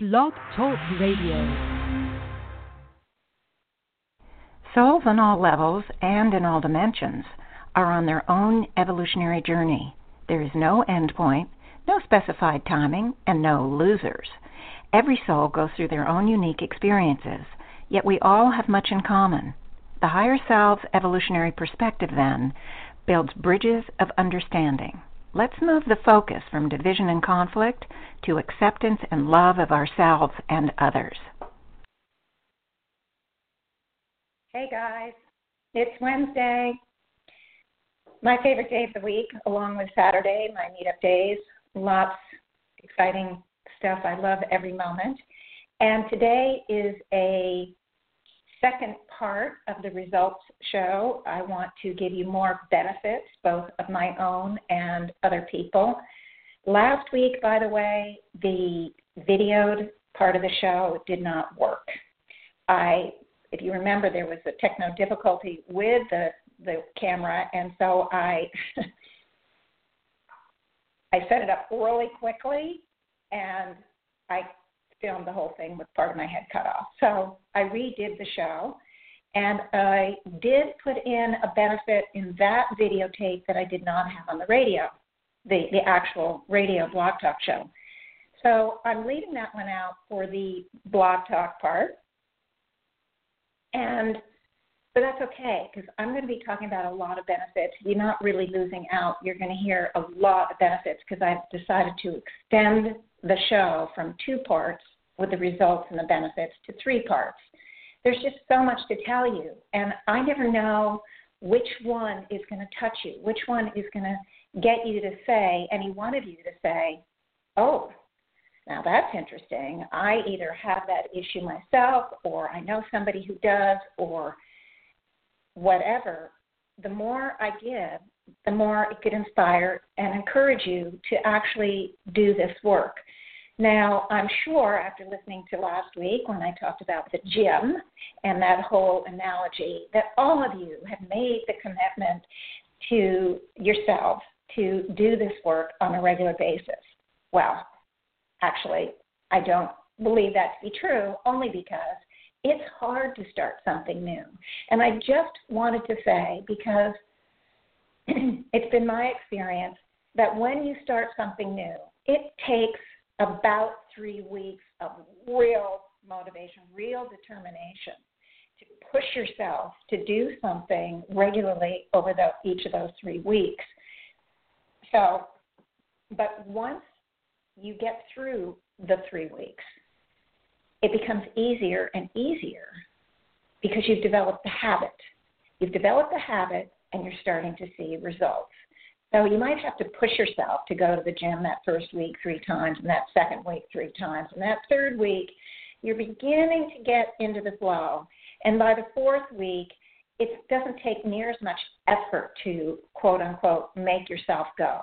Blog Talk Radio. Souls on all levels and in all dimensions are on their own evolutionary journey. There is no end point, no specified timing, and no losers. Every soul goes through their own unique experiences, yet we all have much in common. The higher self's evolutionary perspective, then, builds bridges of understanding. Let's move the focus from division and conflict to acceptance and love of ourselves and others. Hey guys, it's Wednesday. My favorite day of the week, along with Saturday, my meetup days. Lots exciting stuff. I love every moment. And today is a second part of the results show, I want to give you more benefits, both of my own and other people. Last week, by the way, the videoed part of the show did not work. I, if you remember, there was a techno difficulty with the the camera, and so I I set it up really quickly, and I filmed the whole thing with part of my head cut off. So I redid the show, and I did put in a benefit in that videotape that I did not have on the radio, the, the actual radio blog talk show. So I'm leaving that one out for the blog talk part. And but that's okay because I'm going to be talking about a lot of benefits. You're not really losing out. You're going to hear a lot of benefits because I've decided to extend the show from two parts with the results and the benefits to three parts. There's just so much to tell you, and I never know which one is going to touch you, which one is going to get you to say, any one of you to say, oh, now that's interesting. I either have that issue myself, or I know somebody who does, or whatever. The more I give, the more it could inspire and encourage you to actually do this work. Now, I'm sure after listening to last week when I talked about the gym and that whole analogy, that all of you have made the commitment to yourself to do this work on a regular basis. Well, actually, I don't believe that to be true only because it's hard to start something new. And I just wanted to say, because it's been my experience that when you start something new, it takes about three weeks of real motivation, real determination to push yourself to do something regularly over the, each of those three weeks. So, but once you get through the three weeks, it becomes easier and easier because you've developed the habit. You've developed the habit and you're starting to see results. So you might have to push yourself to go to the gym that first week three times, and that second week three times, and that third week you're beginning to get into the flow. And by the fourth week, it doesn't take near as much effort to quote unquote make yourself go.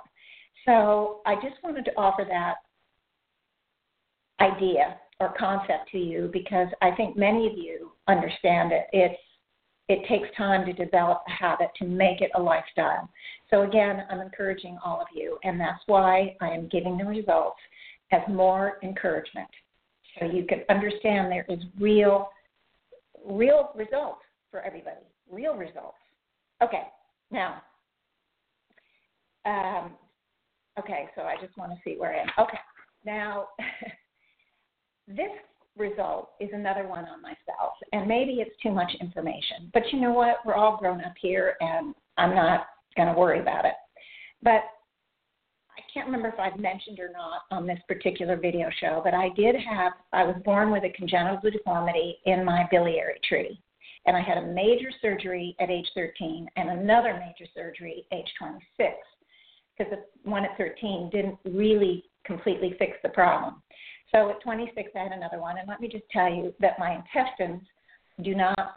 So I just wanted to offer that idea or concept to you because I think many of you understand it. It's it takes time to develop a habit to make it a lifestyle. So, again, I'm encouraging all of you, and that's why I am giving the results as more encouragement. So you can understand there is real, real results for everybody, real results. Okay, now, um, okay, so I just want to see where I am. Okay, now, this result is another one on myself. And maybe it's too much information. But you know what? We're all grown up here, and I'm not going to worry about it. But I can't remember if I've mentioned or not on this particular video show, but I did have, I was born with a congenital deformity in my biliary tree. And I had a major surgery at age 13 and another major surgery at age 26 because the one at 13 didn't really completely fix the problem. So at 26, I had another one. And let me just tell you that my intestines do not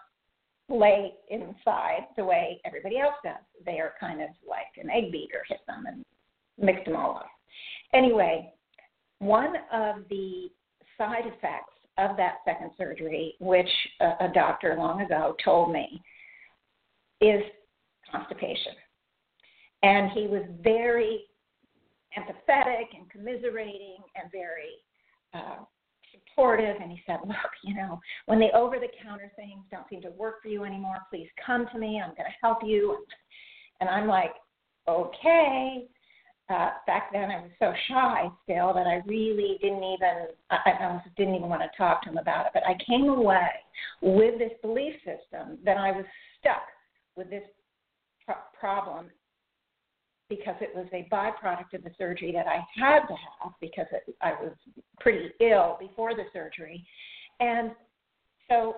lay inside the way everybody else does. They are kind of like an egg beater, hit them and mixed them all up. Anyway, one of the side effects of that second surgery, which a, a doctor long ago told me, is constipation. And he was very empathetic and commiserating and very uh, supportive and he said, Look, you know, when the over the counter things don't seem to work for you anymore, please come to me. I'm going to help you. And I'm like, Okay. Uh, back then, I was so shy still that I really didn't even I, I didn't even want to talk to him about it. But I came away with this belief system that I was stuck with this pro- problem because it was a byproduct of the surgery that I had to have because it, I was pretty ill before the surgery. And so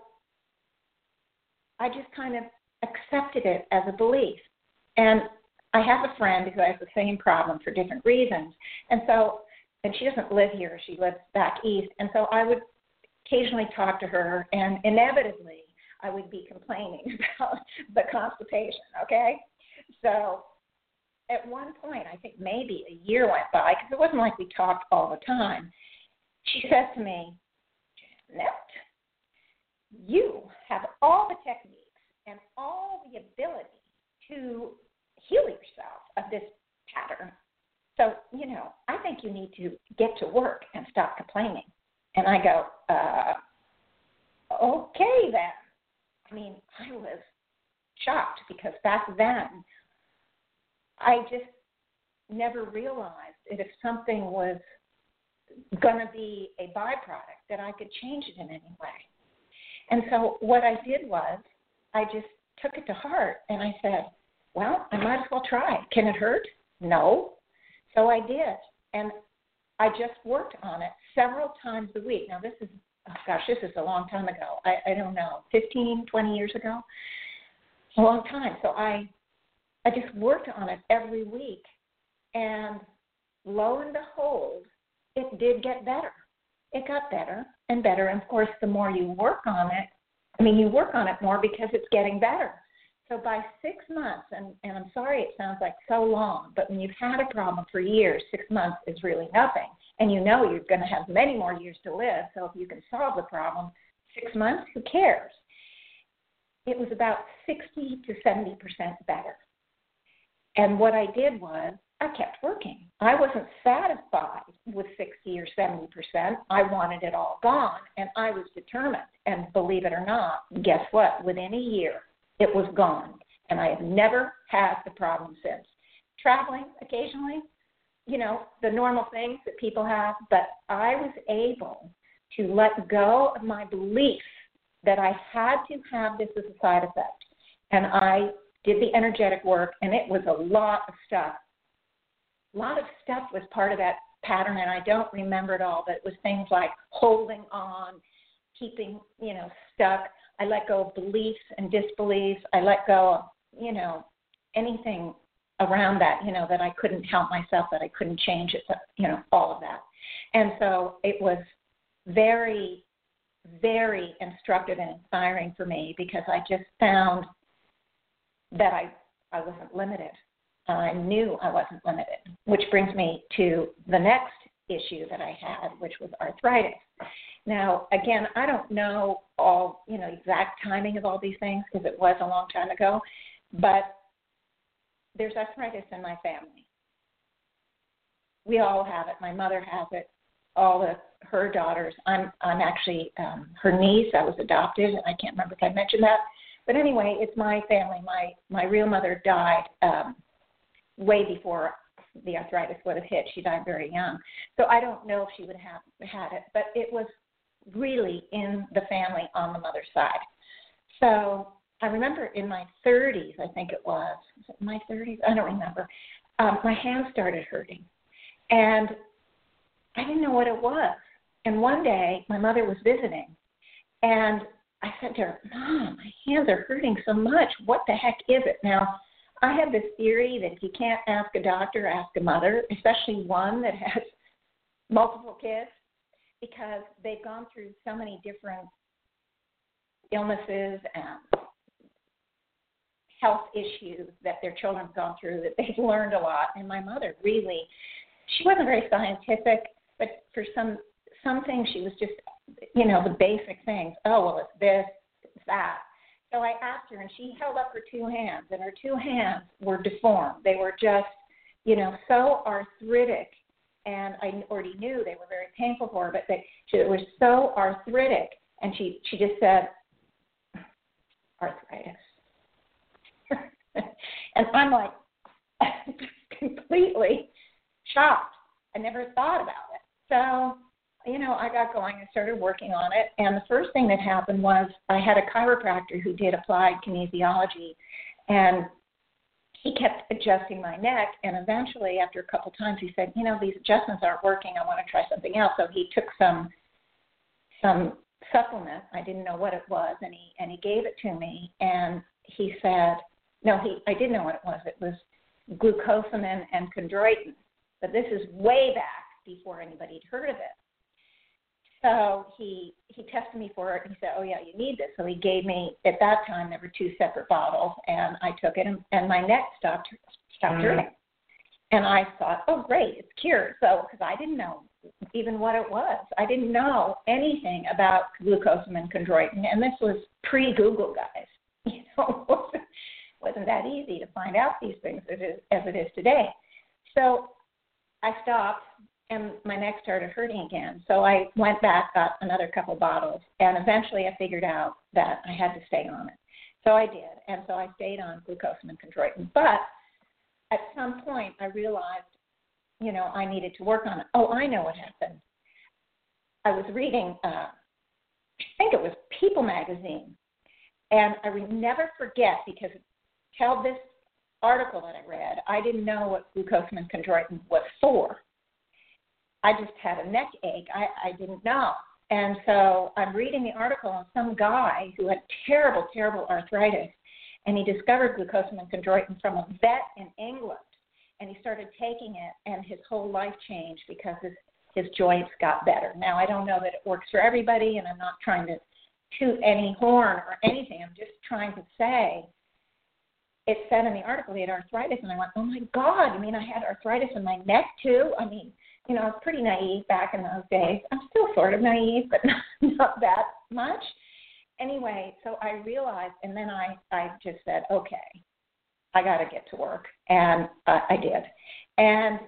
I just kind of accepted it as a belief. And I have a friend who has the same problem for different reasons. And so, and she doesn't live here, she lives back east. And so I would occasionally talk to her, and inevitably I would be complaining about the constipation, okay? So at one point, I think maybe a year went by, because it wasn't like we talked all the time. She said to me, Janet, you have all the techniques and all the ability to heal yourself of this pattern. So, you know, I think you need to get to work and stop complaining. And I go, uh, okay then. I mean, I was shocked because back then I just never realized that if something was going to be a byproduct, that I could change it in any way. And so what I did was I just took it to heart and I said, well, I might as well try. Can it hurt? No. So I did. And I just worked on it several times a week. Now, this is, oh gosh, this is a long time ago. I, I don't know, 15, 20 years ago? A long time. So I I just worked on it every week. And lo and behold, it did get better. It got better and better. And of course, the more you work on it, I mean, you work on it more because it's getting better. So by six months, and, and I'm sorry it sounds like so long, but when you've had a problem for years, six months is really nothing. And you know you're going to have many more years to live. So if you can solve the problem, six months, who cares? It was about 60 to 70% better. And what I did was I kept working. I wasn't satisfied with 60 or 70%. I wanted it all gone, and I was determined. And believe it or not, guess what? Within a year, it was gone. And I have never had the problem since. Traveling occasionally, you know, the normal things that people have, but I was able to let go of my belief that I had to have this as a side effect. And I did the energetic work, and it was a lot of stuff. A lot of stuff was part of that pattern, and I don't remember it all, but it was things like holding on, keeping, you know, stuck. I let go of beliefs and disbeliefs. I let go of, you know, anything around that, you know, that I couldn't help myself, that I couldn't change it, you know, all of that. And so it was very, very instructive and inspiring for me because I just found that I, I wasn't limited. I knew I wasn't limited, which brings me to the next issue that I had, which was arthritis. Now, again, I don't know all, you know, exact timing of all these things because it was a long time ago, but there's arthritis in my family. We all have it. My mother has it. All of her daughters. I'm I'm actually um, her niece. I was adopted. And I can't remember if I mentioned that. But anyway, it's my family. My my real mother died um, way before the arthritis would have hit. She died very young, so I don't know if she would have had it. But it was really in the family on the mother's side. So I remember in my 30s, I think it was, was it my 30s? I don't remember. Um, my hands started hurting, and I didn't know what it was. And one day, my mother was visiting, and I said to her, Mom, my hands are hurting so much. What the heck is it? Now, I have this theory that if you can't ask a doctor, ask a mother, especially one that has multiple kids, because they've gone through so many different illnesses and health issues that their children have gone through that they've learned a lot. And my mother really, she wasn't very scientific, but for some some things she was just you know, the basic things. Oh, well, it's this, it's that. So I asked her, and she held up her two hands, and her two hands were deformed. They were just, you know, so arthritic and I already knew they were very painful for her, but they, she it was so arthritic, and she she just said arthritis, and I'm like completely shocked. I never thought about it. So, you know, I got going and started working on it. And the first thing that happened was I had a chiropractor who did applied kinesiology, and he kept adjusting my neck. And eventually, after a couple times, he said, "You know, these adjustments aren't working. I want to try something else." So he took some some supplement. I didn't know what it was, and he and he gave it to me. And he said, "No, he I didn't know what it was. It was glucosamine and chondroitin." But this is way back before anybody had heard of it. So he he tested me for it and he said, "Oh yeah, you need this." So he gave me at that time there were two separate bottles and I took it and, and my neck stopped stopped mm-hmm. hurting. And I thought, "Oh great, it's cured." So because I didn't know even what it was, I didn't know anything about glucosamine chondroitin, and this was pre-Google, guys. You know, wasn't wasn't that easy to find out these things it as it is today. So I stopped and my neck started hurting again. So I went back, got another couple bottles, and eventually I figured out that I had to stay on it. So I did, and so I stayed on glucosamine chondroitin. But at some point, I realized, you know, I needed to work on it. Oh, I know what happened. I was reading, uh, I think it was People magazine, and I would never forget because till this article that I read, I didn't know what glucosamine chondroitin was for. I just had a neck ache. I, I didn't know. And so I'm reading the article on some guy who had terrible, terrible arthritis, and he discovered glucosamine chondroitin from a vet in England. And he started taking it, and his whole life changed because his his joints got better. Now I don't know that it works for everybody, and I'm not trying to toot any horn or anything. I'm just trying to say it said in the article he had arthritis, and I went, oh my God, I mean, I had arthritis in my neck too. I mean, you know, I was pretty naive back in those days. I'm still sort of naive, but not, not that much. Anyway, so I realized, and then I, I just said, okay, I got to get to work, and uh, I did. And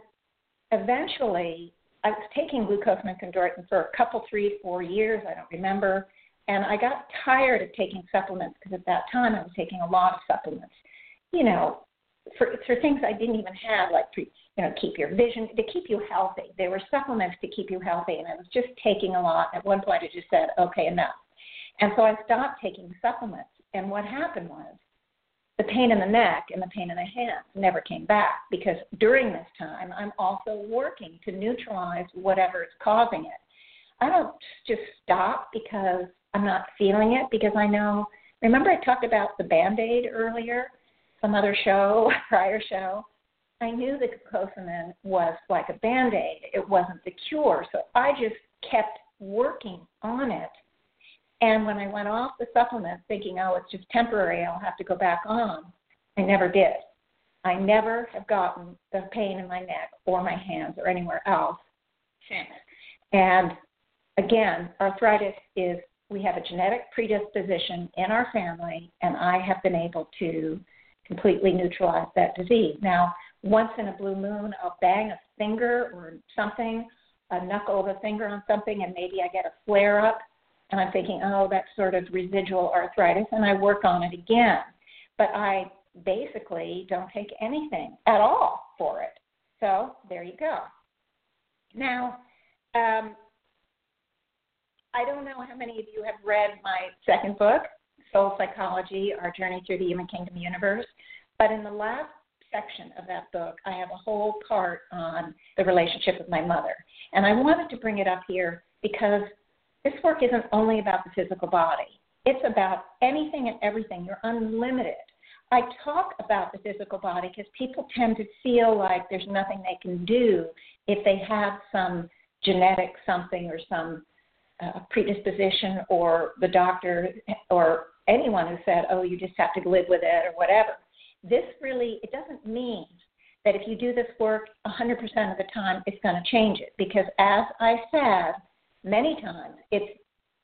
eventually, I was taking and chondroitin for a couple, three, four years. I don't remember. And I got tired of taking supplements because at that time I was taking a lot of supplements you know, for for things I didn't even have, like to, you know, keep your vision, to keep you healthy. They were supplements to keep you healthy, and I was just taking a lot. At one point, I just said, okay, enough. And so I stopped taking supplements. And what happened was the pain in the neck and the pain in the hands never came back because during this time, I'm also working to neutralize whatever is causing it. I don't just stop because I'm not feeling it because I know. Remember, I talked about the band aid earlier? some other show, prior show, I knew the glucosamine was like a band aid. It wasn't the cure. So I just kept working on it. And when I went off the supplement thinking, oh, it's just temporary, I'll have to go back on, I never did. I never have gotten the pain in my neck or my hands or anywhere else since. And again, arthritis is, we have a genetic predisposition in our family, and I have been able to completely neutralize that disease. Now, once in a blue moon, I'll bang a finger or something, a knuckle of a finger on something, and maybe I get a flare up, and I'm thinking, oh, that's sort of residual arthritis, and I work on it again. But I basically don't take anything at all for it. So there you go. Now, um, I don't know how many of you have read my second book, Soul Psychology, Our Journey Through the Human Kingdom Universe. But in the last section of that book, I have a whole part on the relationship with my mother. And I wanted to bring it up here because this work isn't only about the physical body, it's about anything and everything. You're unlimited. I talk about the physical body because people tend to feel like there's nothing they can do if they have some genetic something or some uh, predisposition or the doctor or anyone who said, oh, you just have to live with it or whatever. This really, it doesn't mean that if you do this work 100% of the time, it's going to change it. Because as I said many times, it's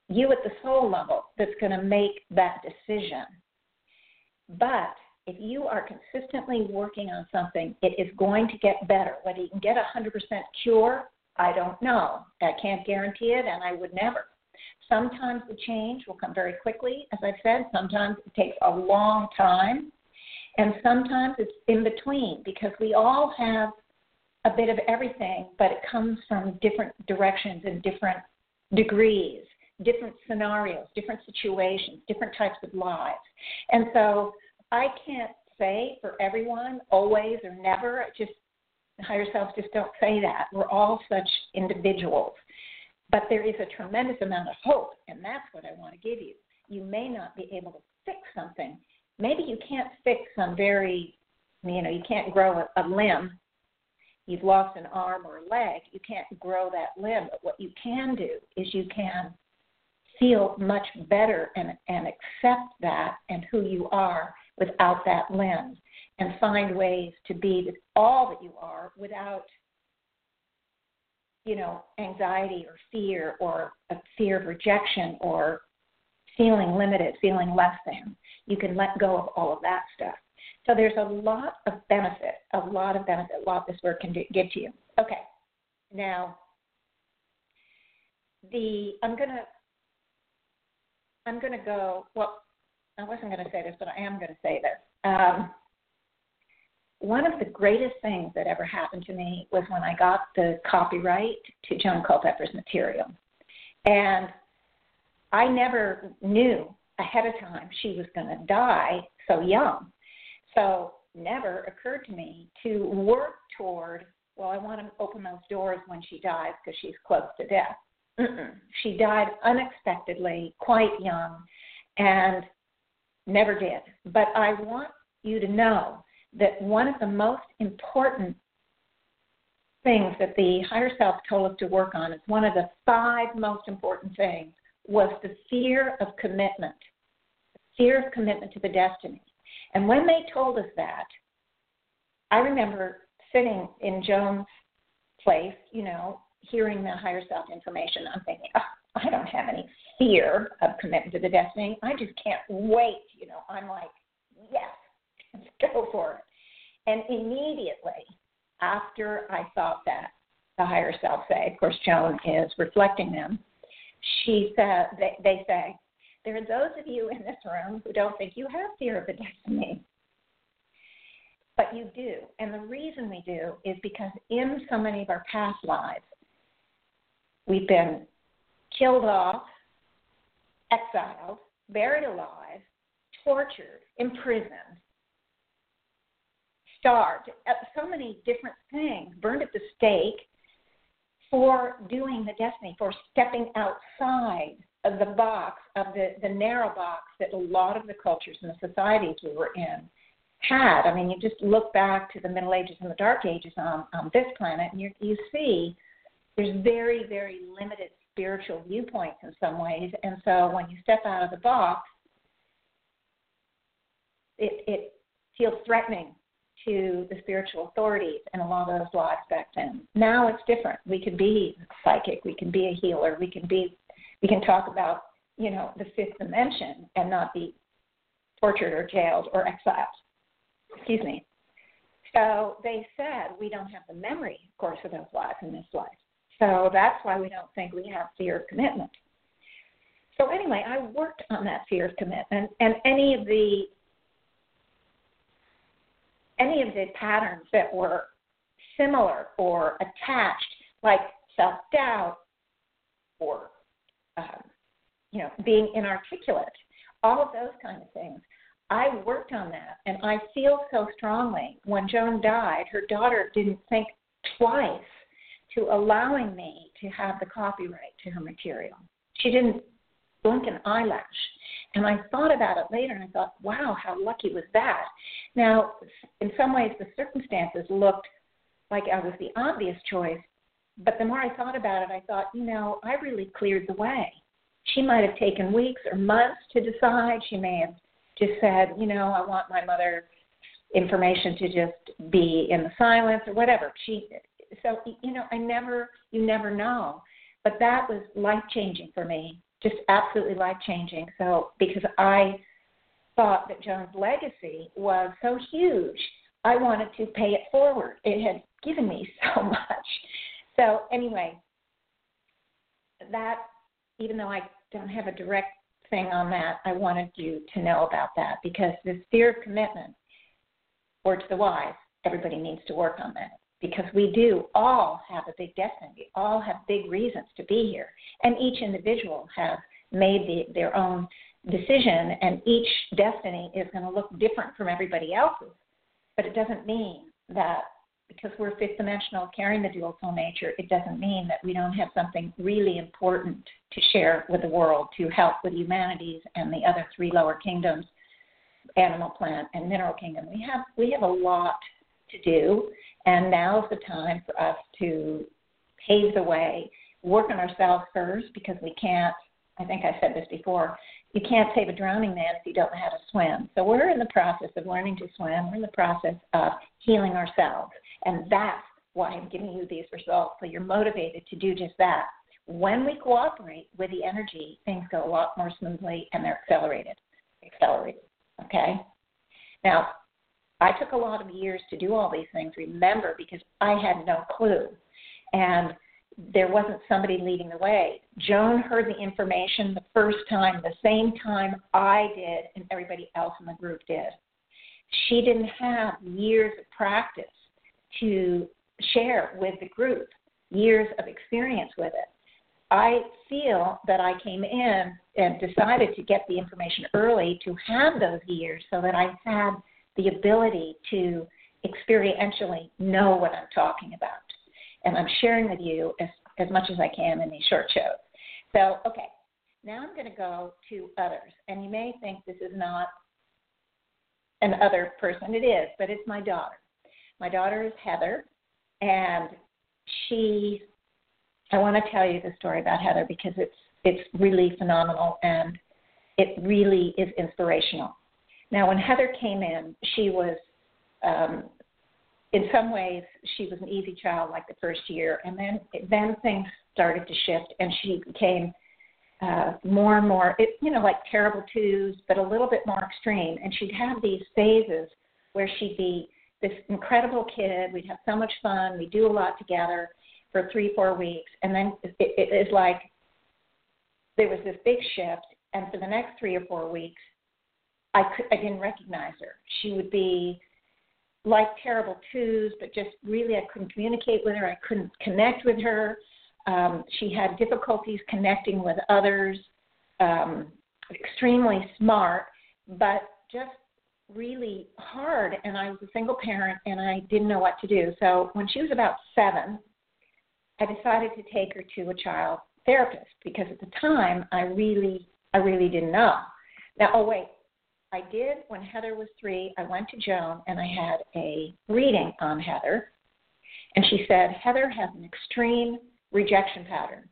you at the soul level that's going to make that decision. But if you are consistently working on something, it is going to get better. Whether you can get a 100% cure, I don't know. I can't guarantee it, and I would never. Sometimes the change will come very quickly, as I've said. Sometimes it takes a long time. And sometimes it's in between because we all have a bit of everything, but it comes from different directions and different degrees, different scenarios, different situations, different types of lives. And so I can't say for everyone always or never. Just higher selves just don't say that. We're all such individuals. But there is a tremendous amount of hope, and that's what I want to give you. You may not be able to fix something. Maybe you can't fix some very, you know, you can't grow a, a limb. You've lost an arm or a leg. You can't grow that limb. But what you can do is you can feel much better and, and accept that and who you are without that limb and find ways to be all that you are without you know, anxiety or fear or a fear of rejection or feeling limited, feeling less than. You can let go of all of that stuff. So there's a lot of benefit, a lot of benefit, a lot this work can do, give to you. Okay, now the I'm gonna I'm gonna go. Well, I wasn't gonna say this, but I am gonna say this. Um, one of the greatest things that ever happened to me was when I got the copyright to Joan Culpepper's material. And I never knew ahead of time she was going to die so young. So never occurred to me to work toward, well, I want to open those doors when she dies because she's close to death. Mm-mm. She died unexpectedly, quite young, and never did. But I want you to know that one of the most important things that the higher self told us to work on is one of the five most important things was the fear of commitment, fear of commitment to the destiny. And when they told us that, I remember sitting in Joan's place, you know, hearing the higher self information. I'm thinking, oh, I don't have any fear of commitment to the destiny. I just can't wait. You know, I'm like, yes, let's go for it. And immediately after I thought that, the higher self say, of course, Joan is reflecting them, she said, they, they say, there are those of you in this room who don't think you have fear of the destiny. But you do. And the reason we do is because in so many of our past lives, we've been killed off, exiled, buried alive, tortured, imprisoned, starved, uh, so many different things, burned at the stake for doing the destiny, for stepping outside of the box, of the, the narrow box that a lot of the cultures and the societies we were in had. I mean, you just look back to the Middle Ages and the Dark Ages on, on this planet, and you, you see there's very, very limited spiritual viewpoints in some ways. And so when you step out of the box, it, it feels threatening to the spiritual authorities and a lot of those lives back then. Now it's different. We can be psychic, we can be a healer, we can be we can talk about, you know, the fifth dimension and not be tortured or jailed or exiled. Excuse me. So they said we don't have the memory, of course, of those lives in this life. So that's why we don't think we have fear of commitment. So anyway, I worked on that fear of commitment and any of the any of the patterns that were similar or attached, like self doubt or um, you know being inarticulate, all of those kind of things. I worked on that, and I feel so strongly. When Joan died, her daughter didn't think twice to allowing me to have the copyright to her material. She didn't blink an eyelash. And I thought about it later and I thought, wow, how lucky was that? Now, in some ways, the circumstances looked like I was the obvious choice, but the more I thought about it, I thought, you know, I really cleared the way. She might have taken weeks or months to decide. She may have just said, you know, I want my mother information to just be in the silence or whatever. She so you know, I never you never know. But that was life changing for me just absolutely life changing. So because I thought that Joan's legacy was so huge, I wanted to pay it forward. It had given me so much. So, anyway, that, even though I don't have a direct thing on that, I wanted you to know about that because this fear of commitment, or to the wise, everybody needs to work on that because we do all have a big destiny. We all have big reasons to be here. And each individual has made the, their own decision, and each destiny is going to look different from everybody else's. But it doesn't mean that because we're fifth dimensional carrying the dual soul nature, it doesn't mean that we don't have something really important to share with the world to help with humanities and the other three lower kingdoms, animal, plant, and mineral kingdom. We have we have a lot to do, and now is the time for us to pave the way, work on ourselves first because we can't. I think I said this before you can't save a drowning man if you don't know how to swim. So we're in the process of learning to swim. We're in the process of healing ourselves. And that's why I'm giving you these results. So you're motivated to do just that. When we cooperate with the energy, things go a lot more smoothly and they're accelerated. Accelerated. Okay? Now, I took a lot of years to do all these things, remember, because I had no clue. And there wasn't somebody leading the way. Joan heard the information the first time, the same time I did, and everybody else in the group did. She didn't have years of practice to share with the group, years of experience with it. I feel that I came in and decided to get the information early to have those years so that I had the ability to experientially know what I'm talking about and I'm sharing with you as, as much as I can in these short shows. So, okay, now I'm going to go to others. And you may think this is not an other person. It is, but it's my daughter. My daughter is Heather, and she, I want to tell you the story about Heather because it's, it's really phenomenal and it really is inspirational. Now, when Heather came in, she was um, in some ways she was an easy child like the first year. And then then things started to shift and she became uh more and more it you know like terrible twos but a little bit more extreme. And she'd have these phases where she'd be this incredible kid. We'd have so much fun. We do a lot together for three four weeks. And then it, it is like there was this big shift. And for the next three or four weeks i could i didn't recognize her she would be like terrible twos, but just really I couldn't communicate with her. I couldn't connect with her. Um, she had difficulties connecting with others. Um, extremely smart, but just really hard. And I was a single parent, and I didn't know what to do. So when she was about seven, I decided to take her to a child therapist because at the time I really, I really didn't know. Now, oh wait, I did when Heather was three. I went to Joan and I had a reading on Heather. And she said, Heather has an extreme rejection pattern.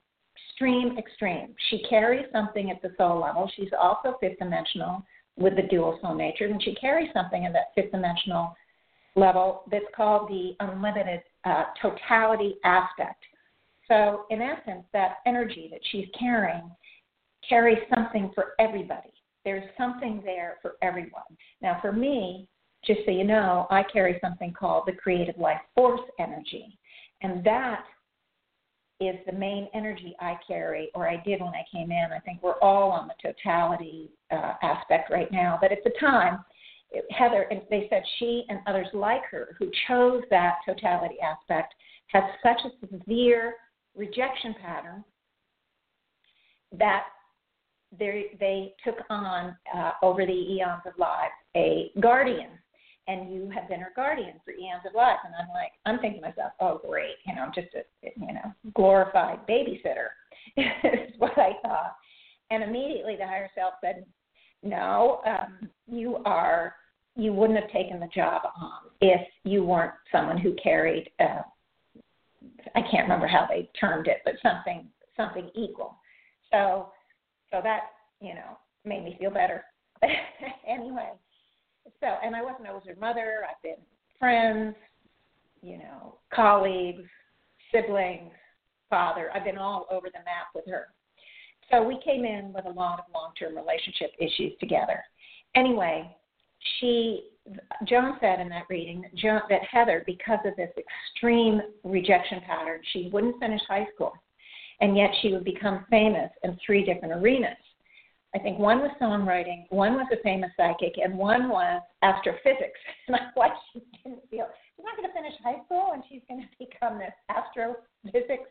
Extreme, extreme. She carries something at the soul level. She's also fifth dimensional with the dual soul nature. And she carries something in that fifth dimensional level that's called the unlimited uh, totality aspect. So, in essence, that energy that she's carrying carries something for everybody there's something there for everyone. Now, for me, just so you know, I carry something called the creative life force energy. And that is the main energy I carry, or I did when I came in. I think we're all on the totality uh, aspect right now. But at the time, it, Heather, and they said she and others like her who chose that totality aspect had such a severe rejection pattern that they they took on uh, over the eons of life a guardian, and you have been her guardian for eons of life. And I'm like, I'm thinking to myself, oh great, you know, I'm just a you know glorified babysitter is what I thought. And immediately the higher self said, no, um, you are you wouldn't have taken the job on if you weren't someone who carried. Uh, I can't remember how they termed it, but something something equal. So so that, you know, made me feel better. anyway, so, and I wasn't always her mother. I've been friends, you know, colleagues, siblings, father. I've been all over the map with her. So we came in with a lot of long term relationship issues together. Anyway, she Joan said in that reading that, Joan, that Heather, because of this extreme rejection pattern, she wouldn't finish high school, and yet she would become famous in three different arenas. I think one was songwriting, one was a famous psychic, and one was astrophysics. And I like she didn't feel she's not going to finish high school, and she's going to become this astrophysics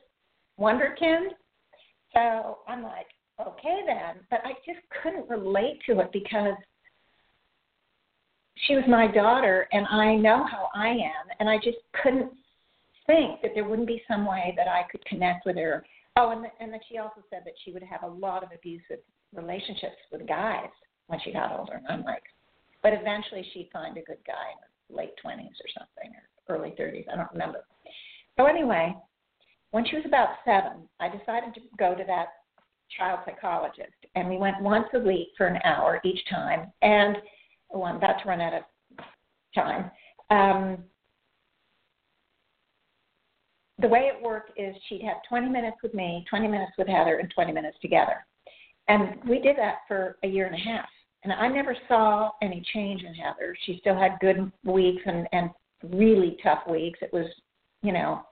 wonderkind. So I'm like, okay then, but I just couldn't relate to it because she was my daughter and I know how I am and I just couldn't think that there wouldn't be some way that I could connect with her. Oh, and the, and then she also said that she would have a lot of abusive relationships with guys when she got older. And I'm like, but eventually she'd find a good guy in her late 20s or something or early 30s. I don't remember. So anyway, when she was about seven, I decided to go to that child psychologist, and we went once a week for an hour each time. And oh, I'm about to run out of time. Um, the way it worked is she'd have 20 minutes with me, 20 minutes with Heather, and 20 minutes together. And we did that for a year and a half. And I never saw any change in Heather. She still had good weeks and, and really tough weeks. It was, you know,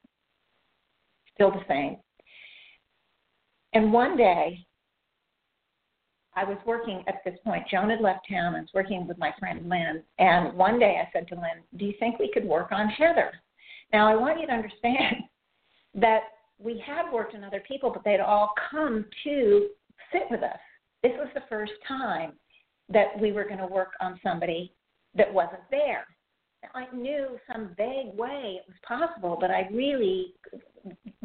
still the same. And one day, I was working at this point. Joan had left town. I was working with my friend Lynn. And one day I said to Lynn, Do you think we could work on Heather? Now, I want you to understand that we had worked on other people, but they'd all come to sit with us. This was the first time that we were going to work on somebody that wasn't there. I knew some vague way it was possible, but I really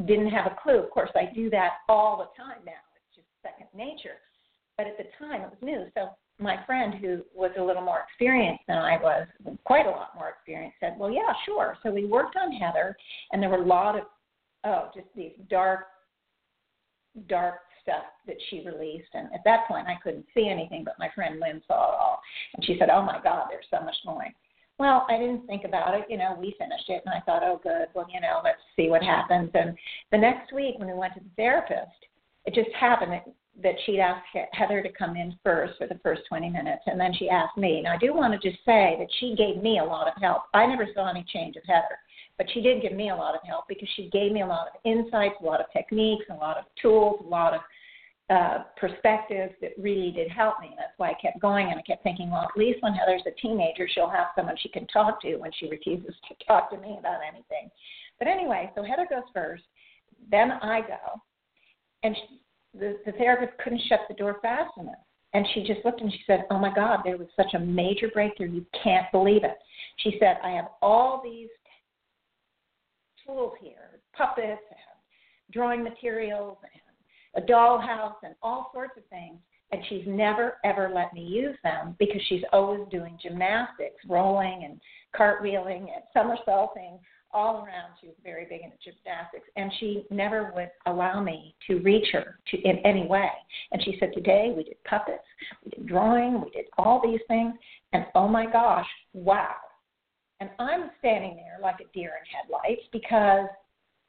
didn't have a clue. Of course, I do that all the time now. It's just second nature. But at the time, it was new. So my friend, who was a little more experienced than I was, quite a lot more experienced, said, "Well, yeah, sure." So we worked on Heather, and there were a lot of oh, just these dark, dark stuff that she released. And at that point, I couldn't see anything, but my friend Lynn saw it all, and she said, "Oh my God, there's so much more." Well, I didn't think about it. You know, we finished it, and I thought, oh, good. Well, you know, let's see what happens. And the next week, when we went to the therapist, it just happened that, that she'd asked Heather to come in first for the first 20 minutes, and then she asked me. Now, I do want to just say that she gave me a lot of help. I never saw any change of Heather, but she did give me a lot of help because she gave me a lot of insights, a lot of techniques, a lot of tools, a lot of uh, perspectives that really did help me. That's why I kept going and I kept thinking, well, at least when Heather's a teenager, she'll have someone she can talk to when she refuses to talk to me about anything. But anyway, so Heather goes first, then I go, and she, the, the therapist couldn't shut the door fast enough. And she just looked and she said, Oh my God, there was such a major breakthrough. You can't believe it. She said, I have all these tools here puppets and drawing materials and a dollhouse and all sorts of things. And she's never, ever let me use them because she's always doing gymnastics, rolling and cartwheeling and somersaulting all around. She was very big into gymnastics. And she never would allow me to reach her to, in any way. And she said, Today we did puppets, we did drawing, we did all these things. And oh my gosh, wow. And I'm standing there like a deer in headlights because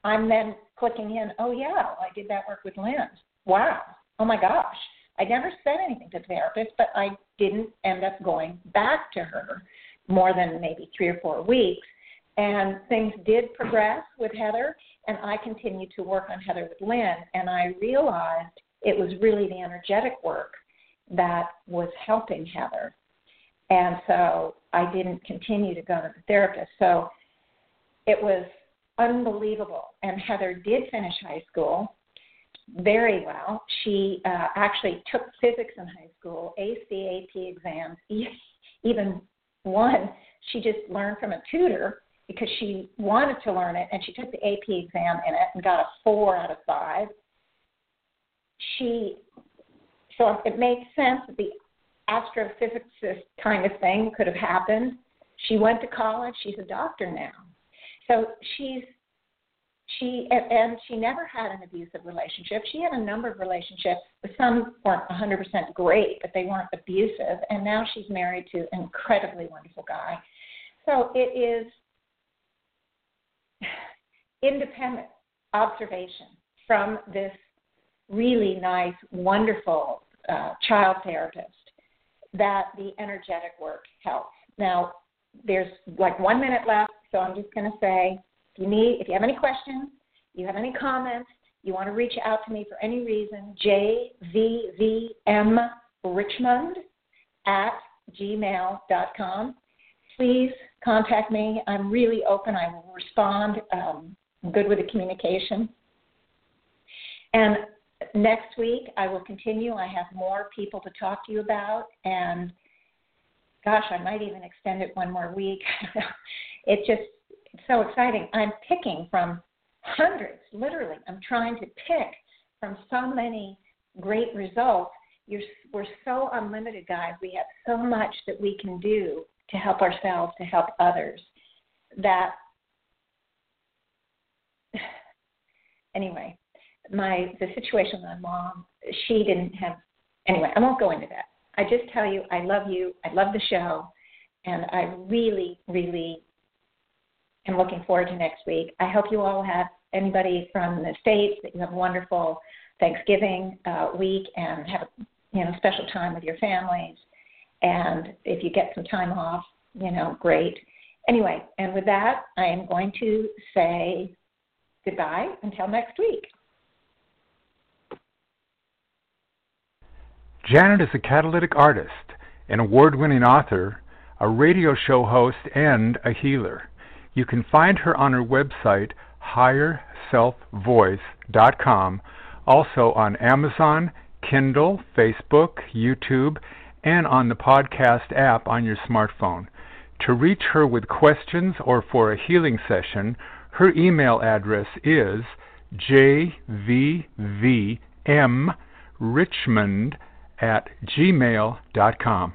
I'm then clicking in, oh yeah, I did that work with Lynn. Wow. Oh my gosh. I never said anything to the therapist, but I didn't end up going back to her more than maybe three or four weeks. And things did progress with Heather, and I continued to work on Heather with Lynn, and I realized it was really the energetic work that was helping Heather. And so I didn't continue to go to the therapist. So it was unbelievable. And Heather did finish high school very well. She uh, actually took physics in high school, ACAP exams, even one she just learned from a tutor because she wanted to learn it, and she took the AP exam in it and got a four out of five. She so it made sense that the astrophysicist kind of thing could have happened. She went to college. She's a doctor now. So she's she and she never had an abusive relationship. She had a number of relationships. Some weren't 100% great, but they weren't abusive. And now she's married to an incredibly wonderful guy. So it is independent observation from this really nice, wonderful uh, child therapist that the energetic work helps. Now, there's like one minute left, so I'm just going to say if you need, if you have any questions, you have any comments, you want to reach out to me for any reason, jvvmrichmond at gmail.com. Please contact me. I'm really open. I will respond. Um, I'm good with the communication. And next week, I will continue. I have more people to talk to you about. And gosh, I might even extend it one more week. it's just it's so exciting. I'm picking from hundreds, literally. I'm trying to pick from so many great results. You're, we're so unlimited, guys. We have so much that we can do to help ourselves, to help others, that anyway, my the situation with my mom, she didn't have anyway, I won't go into that. I just tell you I love you, I love the show, and I really, really am looking forward to next week. I hope you all have anybody from the States that you have a wonderful Thanksgiving uh, week and have a you know special time with your families. And if you get some time off, you know, great. Anyway, and with that, I am going to say goodbye until next week. Janet is a catalytic artist, an award winning author, a radio show host, and a healer. You can find her on her website, higherselfvoice.com, also on Amazon, Kindle, Facebook, YouTube, and on the podcast app on your smartphone. To reach her with questions or for a healing session, her email address is jvvmrichmond at gmail.com.